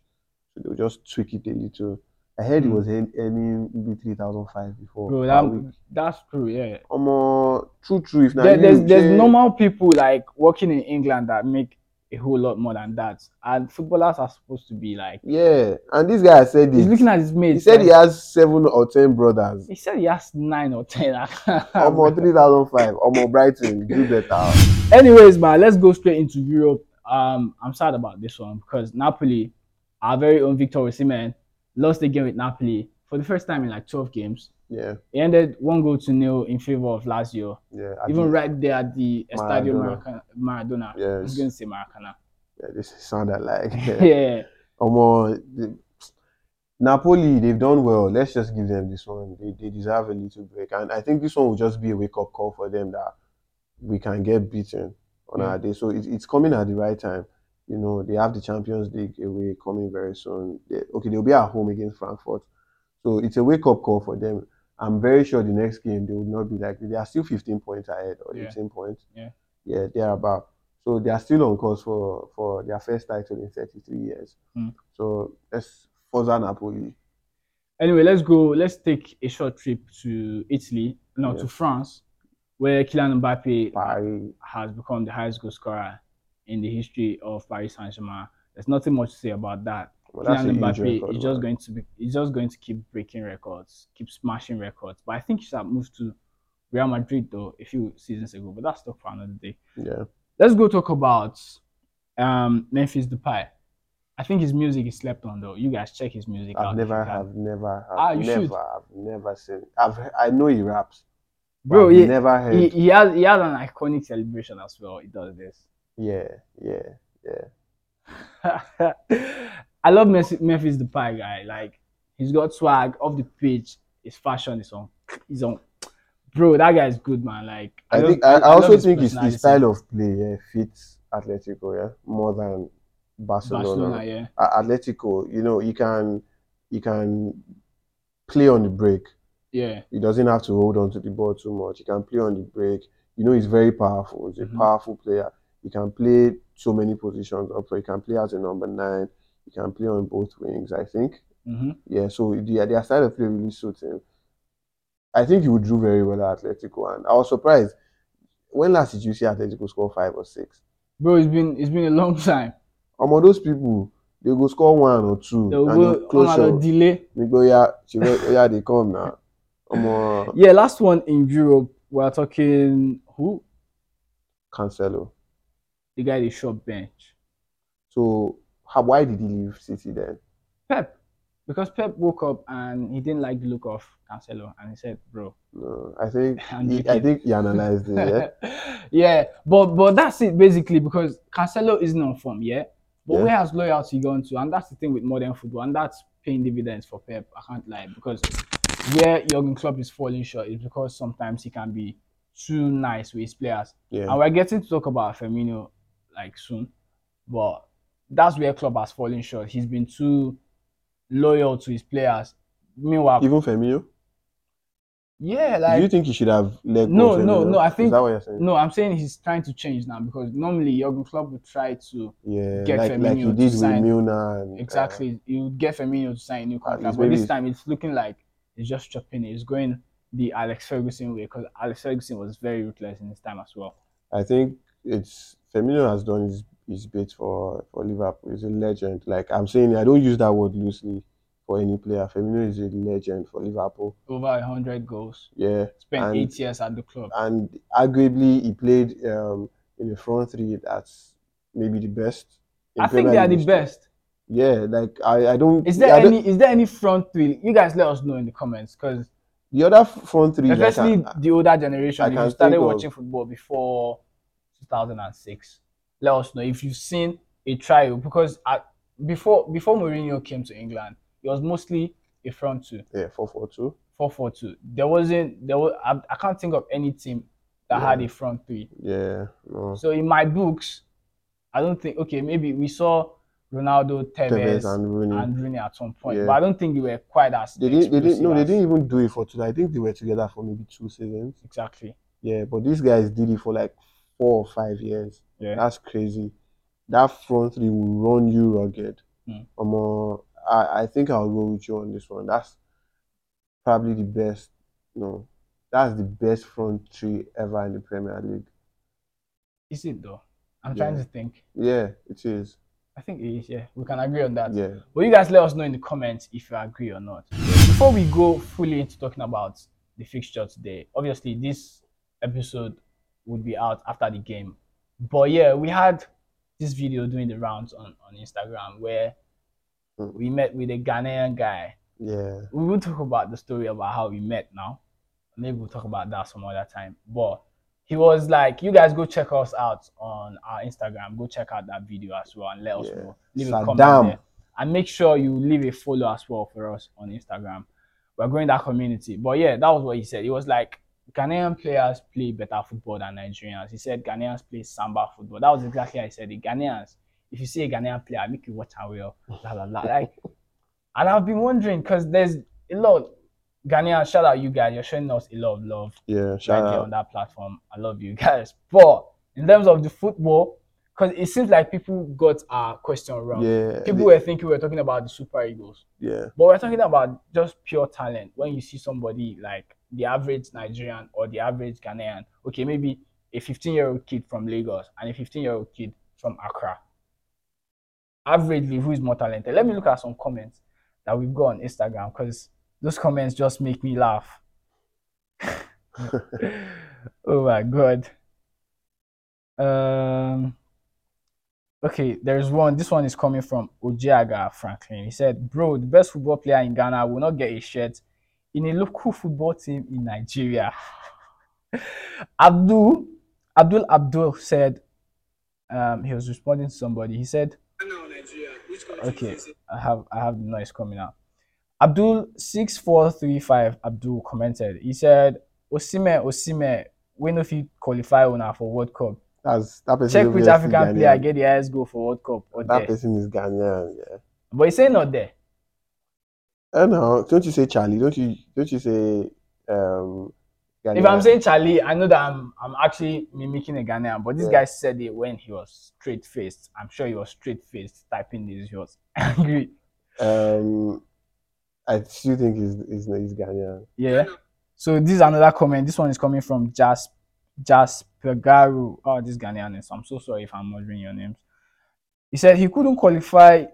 so they'll just tweak it a little. I heard he Hmm. was earn- earning maybe three thousand five before. Bro, that, that's true, yeah. Omo, true, true. If There, there's there's normal people like working in England that make a whole lot more than that, and footballers are supposed to be like. Yeah, and this guy said He's it. looking at his mates. He said he has seven or ten brothers. He said he has nine or ten. Omo three thousand five. Omo Brighton, do better. Anyways, man, let's go straight into Europe. Um, I'm sad about this one because Napoli, our very own Victor Osimhen, lost the game with Napoli for the first time in like 12 games. Yeah, He ended one goal to nil in favor of Lazio. yeah. I Even right there at the Estadio Maradona. Maradona. Maradona. I was going to say Maracana. Yeah, this sounded like yeah. Omo. the- Napoli, they've done well. Let's just give them this one. They, they deserve a little break, and I think this one will just be a wake up call for them that we can get beaten on Yeah. our day. So it, it's coming at the right time. You know, they have the Champions League away coming very soon. They, okay, they'll be at home against Frankfurt. So it's a wake up call for them. I'm very sure the next game they will not be like they are still 15 points ahead or Yeah. 18 points. Yeah. Yeah, they are about. So they are still on course for for their first title in 33 years. Hmm. So let's Forza Napoli. Anyway, let's go. Let's take a short trip to Italy, no, Yeah. to France, where Kylian Mbappe Paris. has become the highest goal scorer in the history of Paris Saint-Germain. There's nothing much to say about that. Well, Kylian Mbappe record, is just man. going to be he's just going to keep breaking records, keep smashing records. But I think he should have moved to Real Madrid though a few seasons ago. But that's talk for another day. Yeah. Let's go talk about um, Memphis Depay. I think his music is slept on though. You guys check his music I've out. never have never have Ah, never should. have never seen I've I know he raps. Bro, I've he, never heard he, he has he has an iconic celebration as well. He does this. yeah, yeah, yeah. I love Memphis, the Pie guy. Like he's got swag off the pitch. His fashion is on. He's on. Bro, that guy is good, man. Like I, love- think I, I love also think his, his style of play yeah, fits Atletico, yeah, more than Barcelona. Barcelona, yeah, Atletico, you know, he can he can play on the break. yeah, He doesn't have to hold on to the ball too much. He can play on the break. You know, he's very powerful. He's a Mhm. powerful player. He can play so many positions up. He can play as a number nine. He can play on both wings. I think. hmm Yeah. So the, their style of play really suits him. I think he would do very well at Atletico. And I was surprised. When last did you see Atletico score five or six? Bro, it's been it's been a long time. Among those people, they go score one or two They'll go close on a delay. We go yeah, yeah, they come now. Yeah, last one in Europe. We're talking who Cancelo. the guy they shop bench. So how, why did he leave City then? Pep, because Pep woke up and he didn't like the look of Cancelo, and he said, "Bro, No, I think he, I think he analyzed it. Yeah? yeah, but but that's it basically because Cancelo isn't on form, yeah. But Yeah. where has loyalty gone to? And that's the thing with modern football, and that's paying dividends for Pep. I can't lie because where Jurgen Klopp is falling short is because sometimes he can be too nice with his players. yeah. And we're getting to talk about Firmino like soon, but that's where Klopp has fallen short. He's been too loyal to his players. Meanwhile, Even Firmino. yeah, like Do you think he should have let go? No, no, no, I think- that what you're saying? no, I'm saying he's trying to change now because normally Jurgen Klopp would try to Yeah, get like like Firmino he to sign- and uh, exactly you would get Firmino to sign a new contract, but this time it's looking like he's just chopping it. It's going the Alex Ferguson way because Alex Ferguson was very ruthless in his time as well. I think it's Firmino has done his, his bit for, for Liverpool. He's a legend. Like I'm saying, I don't use that word loosely for any player. Firmino is a legend for Liverpool. Over hundred goals, Yeah, spent And- eight years at the club. and arguably he played um, in the front three that's maybe the best. I think they are the best. Yeah, like I, I don't. Is there I any is there any front three? You guys let us know in the comments because the other front three? especially the older generation, I if you started think of- watching football before 2006, let us know if you've seen a trial because at, before before Mourinho came to England, it was mostly a front two, yeah, four four two. 4-4-2. There wasn't there was I, I can't think of any team that had a front three. Yeah, no. So in my books, I don't think okay maybe we saw Ronaldo, Tevez, Tevez and Rooney. and Rooney at some point, Yeah. but I don't think they were quite as They didn't. They didn't. No, they didn't even do it for two. I think they were together for maybe two seasons. exactly. Yeah, but these guys did it for like four or five years. Yeah. That's crazy. That front three will run you rugged. Hmm. Um, I, I think I'll go with you on this one. That's probably the best. No, that's the best front three ever in the Premier League. Is it though? I'm trying to think. Yeah, it is. I think it is, yeah. We can agree on that. Yeah. But you guys let us know in the comments if you agree or not. Before we go fully into talking about the fixture today, obviously this episode would be out after the game. But yeah, we had this video doing the rounds on, on Instagram where Mm. we met with a Ghanaian guy. Yeah. We will talk about the story about how we met now. Maybe we'll talk about that some other time. But he was like, you guys go check us out on our Instagram. Go check out that video as well and let us Yeah. know. Leave a Saddam. comment there. And make sure you leave a follow as well for us on Instagram. We're growing that community. But yeah, that was what he said. It was like Ghanaian players play better football than Nigerians. He said Ghanaians play samba football. That was exactly how he said it. Ghanaians, if you see a Ghanaian player, make you watch how well. Blah, blah, blah. Like, and I've been wondering because there's a lot. Ghanaian, shout out you guys. You're showing us a lot of love Yeah. Shout there out. on that platform. I love you guys. But in terms of the football, because it seems like people got our question wrong. Yeah. People they- were thinking we were talking about the Super Eagles. yeah. But we're talking about just pure talent. When you see somebody like the average Nigerian or the average Ghanaian, okay, maybe a 15 year old kid from Lagos and a 15 year old kid from Accra. Averagely, who is more talented? Let me look at some comments that we've got on Instagram because those comments just make me laugh. oh my god. Um. Okay, there's one. This one is coming from Ojiaga Franklin. He said, "Bro, the best football player in Ghana will not get a shirt in a local football team in Nigeria." Abdul Abdul Abdul said, um, he was responding to somebody. He said, "Okay, I have I have the noise coming out." Abdul six four three five Abdul commented. He said, "Osime Osime, we no fit qualify una for World Cup. That's that. Check which African player get the highest goal for World Cup or That there." person is Ghanaian. Yeah. But he said not there. I know. Don't you say Charlie? Don't you? Don't you say? Um, If I'm saying Charlie, I know that I'm I'm actually mimicking a Ghanaian, but this Yeah. guy said it when he was straight faced. I'm sure he was straight faced typing this. He was angry. um, I still think he's he's, he's Ghanaian. Yeah. So this is another comment. This one is coming from Jas Jaspergaru. Oh, this Ghanaian. So I'm so sorry if I'm murdering your names. He said he couldn't qualify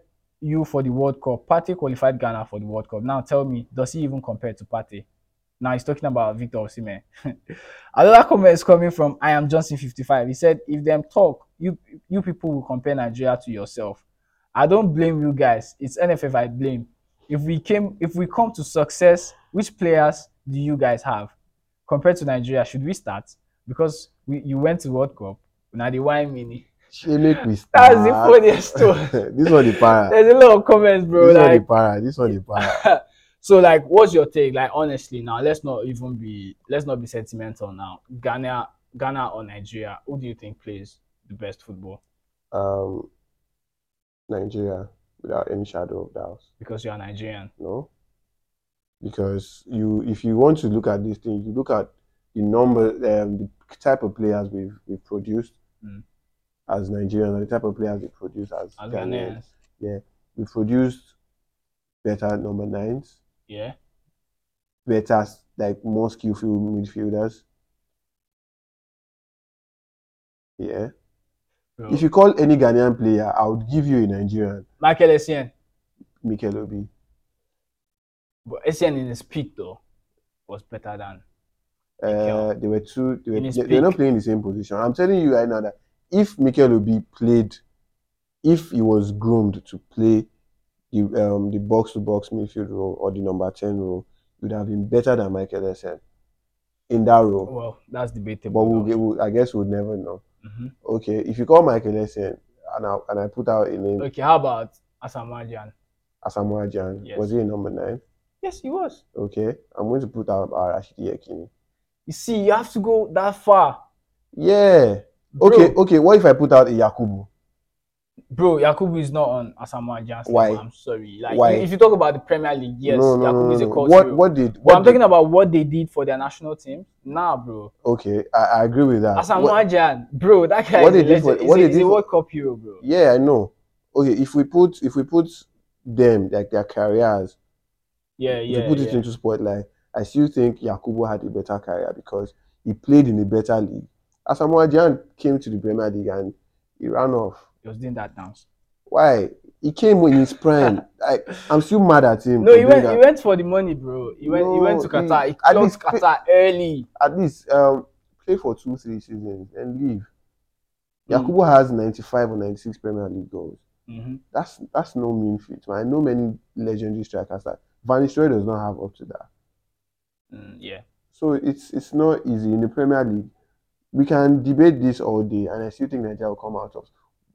you for the World Cup. Partey qualified Ghana for the World Cup. Now tell me, does he even compare to Partey? Now he's talking about Victor Osimhen. Another comment is coming from I am Johnson 55. He said, if them talk, you you people will compare Nigeria to yourself. I don't blame you guys. It's NFF I blame. If we came, if we come to success, which players do you guys have compared to Nigeria? Should we start? Because we you went to World Cup. Now the wine mini. Shey make we That's the start. funniest one. this one the para. There's a lot of comments, bro. this one the para. This one the para. so like what's your take? Like honestly now, let's not even be let's not be sentimental now. Ghana Ghana or Nigeria, who do you think plays the best football? Um, Nigeria, without any shadow of doubt. Because you're Nigerian. No, because you, if you want to look at this thing, you look at the number, um, the type of players we've we've produced Mm. As Nigerians, the type of players we produce as, As Ghanaians. Ghanaians. We produced better number nines, Yeah. better like more skillful midfielders. Yeah. Bro. If you call any Ghanaian player, I would give you a Nigerian, Michael Essien. Mikel Obi. But Essien in his peak though was better than Uh, they were two. They were, they, they're not playing the same position. I'm telling you right now that if Mikel Obi played, if he was groomed to play the um the box to box midfield role or the number ten role, he would have been better than Michael Essien in that role. well, that's debatable. But we'll, get- we'll, I guess we'll never know. Mhm. Okay, if you call Michael Essien and I, and I put out a name, Okay, how about Asamoah Gyan? Asamoah Gyan, Yes. was he a number nine? Yes, he was. Okay, I'm going to put out Rashidi Yekini. You see, you have to go that far. Yeah. Bro, Okay, okay. What if I put out a Yakubu? Bro, Yakubu is not on Asamoah Gyan's Why? level. I'm sorry. Like, Why? if you talk about the Premier League, yes, no, no, no, Yakubu is a cult What what did But what I'm did- talking about what they did for their national team. Nah, bro. Okay, I, I agree with that. Asamoah Gyan, bro, that guy what is did for- what a, he's a did for- World Cup hero, bro. yeah, I know. Okay, if we put if we put them like their careers, Yeah, if yeah, we put it into spotlight, I still think Yakubu had a better career because he played in a better league. Asamoah Gyan came to the Premier League and he ran off. He was doing that dance. Why? He came in his prime. like I'm still mad at him. No, he went. that. He went for the money, bro. He went. he went to No, he- Qatar. He, at least- Qatar early. At least um play for two, three seasons and leave. Mm. Yakubu has 95 or 96 Premier League goals. hmm That's that's no mean feat, man. I know many legendary strikers that Van Nistelrooy does not have up to that. Mm, yeah. So it's it's not easy in the Premier League. We can debate this all day, and I still think Nigeria will come out of.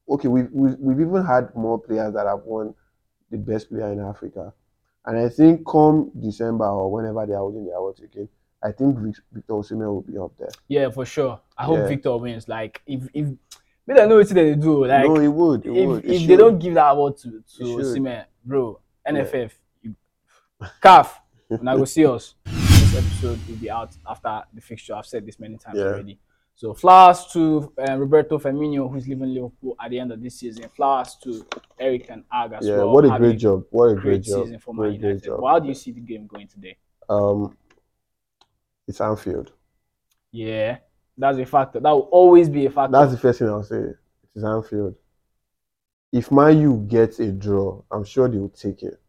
Okay, we've we've, we've even had more players that have won the best player in Africa, and I think come December or whenever they are holding the awards again, I think Victor Osimhen will be up there. Yeah, for sure. I hope Yeah. Victor wins. Like, if if they don't know what they do, like no, it would. It if, would. It if they don't give that award to to. Osimhen, bro, NFF, you, CAF, now go see us. This episode will be out after the fixture. I've said this many times Yeah. already. So flowers to uh, Roberto Firmino, who's leaving Liverpool at the end of this season. Flowers to Erik ten Hag as yeah, well. what a great job! What a Great, great job! season for Man United. Well, how do you see the game going today? Um, it's Anfield. Yeah, that's a factor. That will always be a factor. That's the first thing I'll say. It is Anfield. If Man U gets a draw, I'm sure they will take it.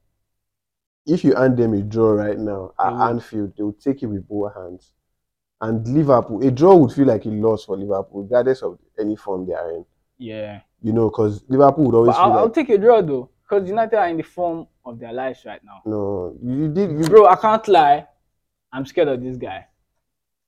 If you hand them a draw right now at will. Anfield, they will take it with both hands. And Liverpool, a draw would feel like a loss for Liverpool, regardless of any form they are in. yeah. You know, because Liverpool would always I'll, feel I'll take a draw though, because United are in the form of their lives right now. no, you did, you, Bro, I can't lie. I'm scared of this guy.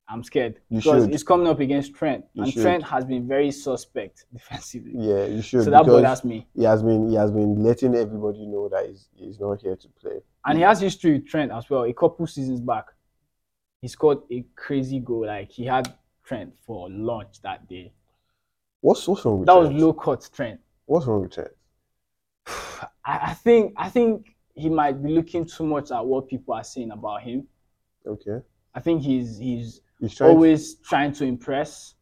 I'm scared You because should. he's coming up against Trent, You and should. Trent has been very suspect defensively. yeah, you should. so that bothers me. he has been, he has been letting everybody know that he's, he's not here to play. And he has history with Trent as well. A couple seasons back, he scored a crazy goal. Like he had Trent for lunch that day. What's, what's wrong with That was low cut Trent. What's wrong with Trent? I, I think I think he might be looking too much at what people are saying about him. Okay. I think he's he's He's trying to- always trying to impress.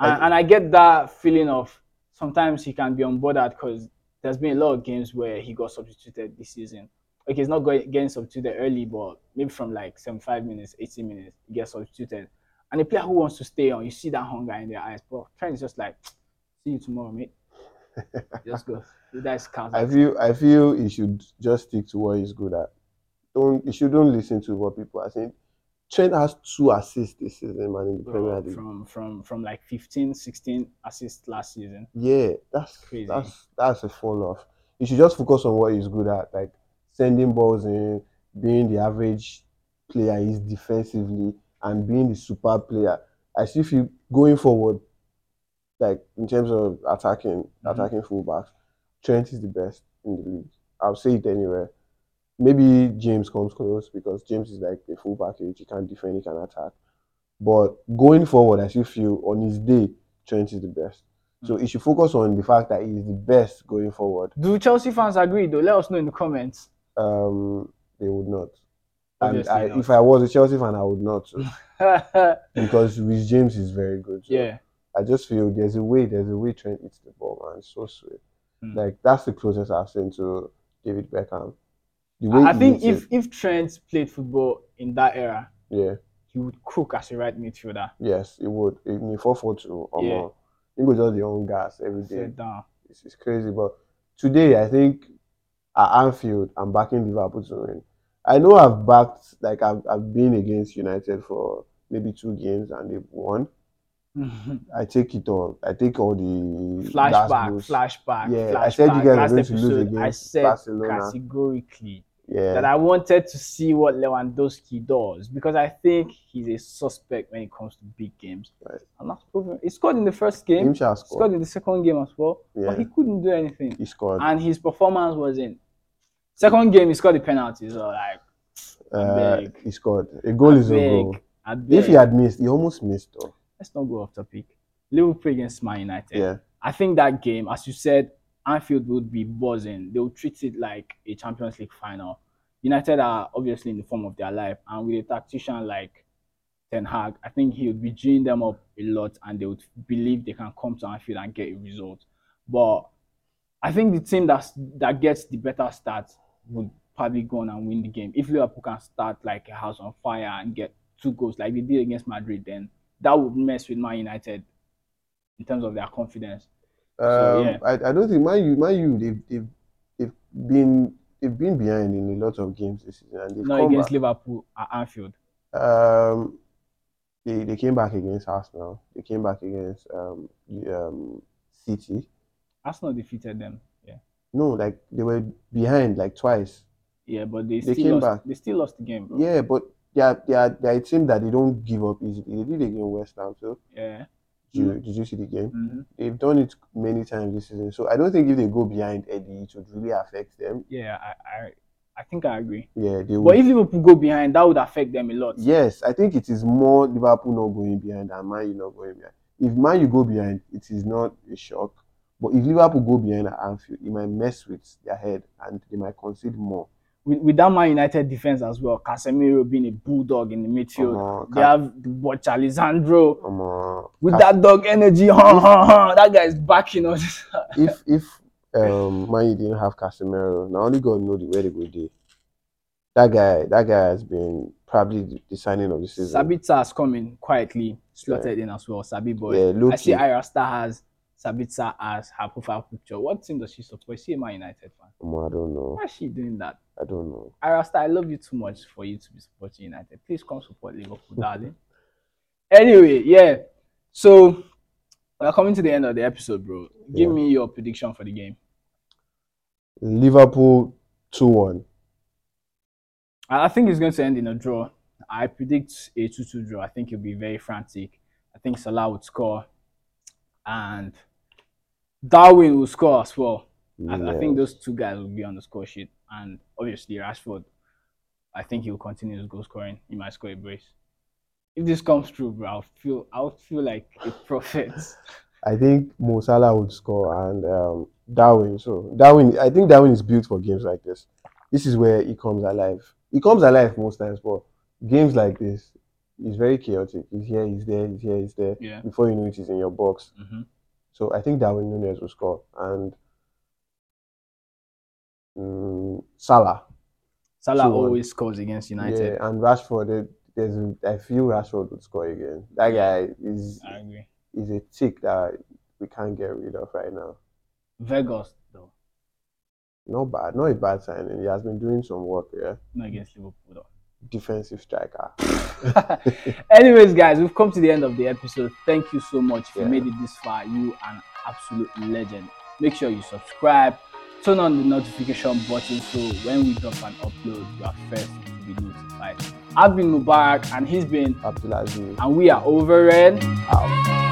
And, I- and I get that feeling of sometimes he can be unbothered because there's been a lot of games where he got substituted this season. Okay, he's not going, getting substituted early, but maybe from like 75 minutes, 80 minutes, he gets substituted. And a player who wants to stay on, you see that hunger in their eyes. But Trent is just like, see you tomorrow, mate. just go. That's counts. I feel I feel he should just stick to what he's good at. Don't he shouldn't listen to what people are saying. Trent has two assists this season, man, in the Premier League. from from from like 15, 16 assists last season. Yeah, that's Crazy. that's that's a fall off. he should just focus on what he's good at, like sending balls in, being the average player is defensively, and being the super player. I still feel going forward, like in terms of attacking, Mhm. attacking fullbacks, Trent is the best in the league. I'll say it anywhere. Maybe James comes close because James is like a full package. He can defend, he can attack. But going forward, I still feel on his day, Trent is the best. So he should focus on the fact that he's the best going forward. Do Chelsea fans agree though? Let us know in the comments. Um, they would not. And I, not. if I was a Chelsea fan, I would not because Reece James is very good. So yeah. I just feel there's a way, there's a way Trent hits the ball, man. It's so sweet. Hmm. Like that's the closest I've seen to David Beckham. The way I think if if Trent played football in that era, yeah, he would cook as a right midfielder. yes, he would. In the four four two, or Yeah. more. He would just the own gas every day. It's, it's crazy. But today, I think at Anfield, I'm backing Liverpool to win. I know I've backed, like, I've, I've been against United for maybe two games and they've won. I take it all. I take all the flashback, flashback, Yeah, flashback. I said you guys Last going to lose episode, I said Barcelona. categorically Yeah, that I wanted to see what Lewandowski does because I think he's a suspect when it comes to big games. Right. And that's proven. He scored in the first game. He score. scored in the second game as well, Yeah, but he couldn't do anything. he scored. And his performance was in. Second game, he scored the penalty. So like, Uh, he scored. A goal is a goal. If he had missed, he almost missed though. let's not go off topic. Liverpool against Man United. Yeah, I think that game, as you said, Anfield would be buzzing. They would treat it like a Champions League final. United are obviously in the form of their life, and with a tactician like Ten Hag, I think he would be geeing them up a lot, and they would believe they can come to Anfield and get a result. But I think the team that that gets the better start would probably go on and win the game. If Liverpool can start like a house on fire and get two goals like they did against Madrid, then that would mess with Man United in terms of their confidence. um, yeah. I, I don't think Man U, Man U, they've, they've, they've been they've been behind in a lot of games this season, and they've Not against back. Liverpool at Anfield. Um, they they came back against Arsenal. They came back against um, um City. Arsenal defeated them. No, like they were behind like twice. yeah, but they They still came lost. back. They still lost the game. Bro. Yeah, but they are, they are they are a team that they don't give up easily. They did against West Ham too. yeah. Did you, did you see the game? hmm They've done it many times this season. So I don't think if they go behind Eddie, it would really affect them. Yeah, I, I, I think I agree. Yeah, they would. But if Liverpool go behind, that would affect them a lot. Yes, I think it is more Liverpool not going behind than Man U not going behind. If Man U go behind, it is not a shock. But if Liverpool go behind at Anfield, it might mess with their head and they might concede more. With, with that Man United defense as well, Casemiro being a bulldog in the midfield. Omo, they Ca- have the watch Alessandro omo, with Ca- that dog energy. huh, huh, huh, that guy is backing us. if if um Man U didn't have Casemiro, now only God know the where they go dey. That guy, that guy has been probably the, signing of the season. Sabitzer has come in quietly, slotted in as well. Sabi boy. yeah, I see key. Irasta has Sabitzer as her profile picture. What team does she support? Is she a Man United fan? Omo, I don't know. Why is she doing that? I don't know. Irasta, I love you too much for you to be supporting United. Please come support Liverpool, darling. Anyway, yeah. So we're coming to the end of the episode, bro. Give Yeah. me your prediction for the game. Liverpool two one. I I think it's going to end in a draw. I predict a 2 2 draw. I think it'll be very frantic. I think Salah would score and Darwin will score as well. I, I think those two guys will be on the score sheet. And obviously, Rashford, I think he will continue his goal scoring. He might score a brace. If this comes true, bro, I'll feel I'll feel like a prophet. I think Mo Salah would score and um, Darwin. So Darwin, I think Darwin is built for games like this. This is where he comes alive. He comes alive most times, but games like this, he's very chaotic. He's here, he's there, he's here, he's there. yeah. Before you know it, he's in your box. hmm So I think Darwin Nunez will score and mm, Salah. Salah 2-1. always scores against United. Yeah, and Rashford. there- There's a, I feel Rashford would score again. That guy is I agree. is a tick that we can't get rid of right now. Weghorst, though, Not bad, not a bad signing. He has been doing some work there. not against Liverpool, though. Defensive striker. Anyways, guys, we've come to the end of the episode. Thank you so much. You Yeah. made it this far, you an absolute legend. Make sure you subscribe, turn on the notification button so when we drop an upload, you are first to be notified. I've been Mubarak and he's been Abdulaziz. and we are over and out.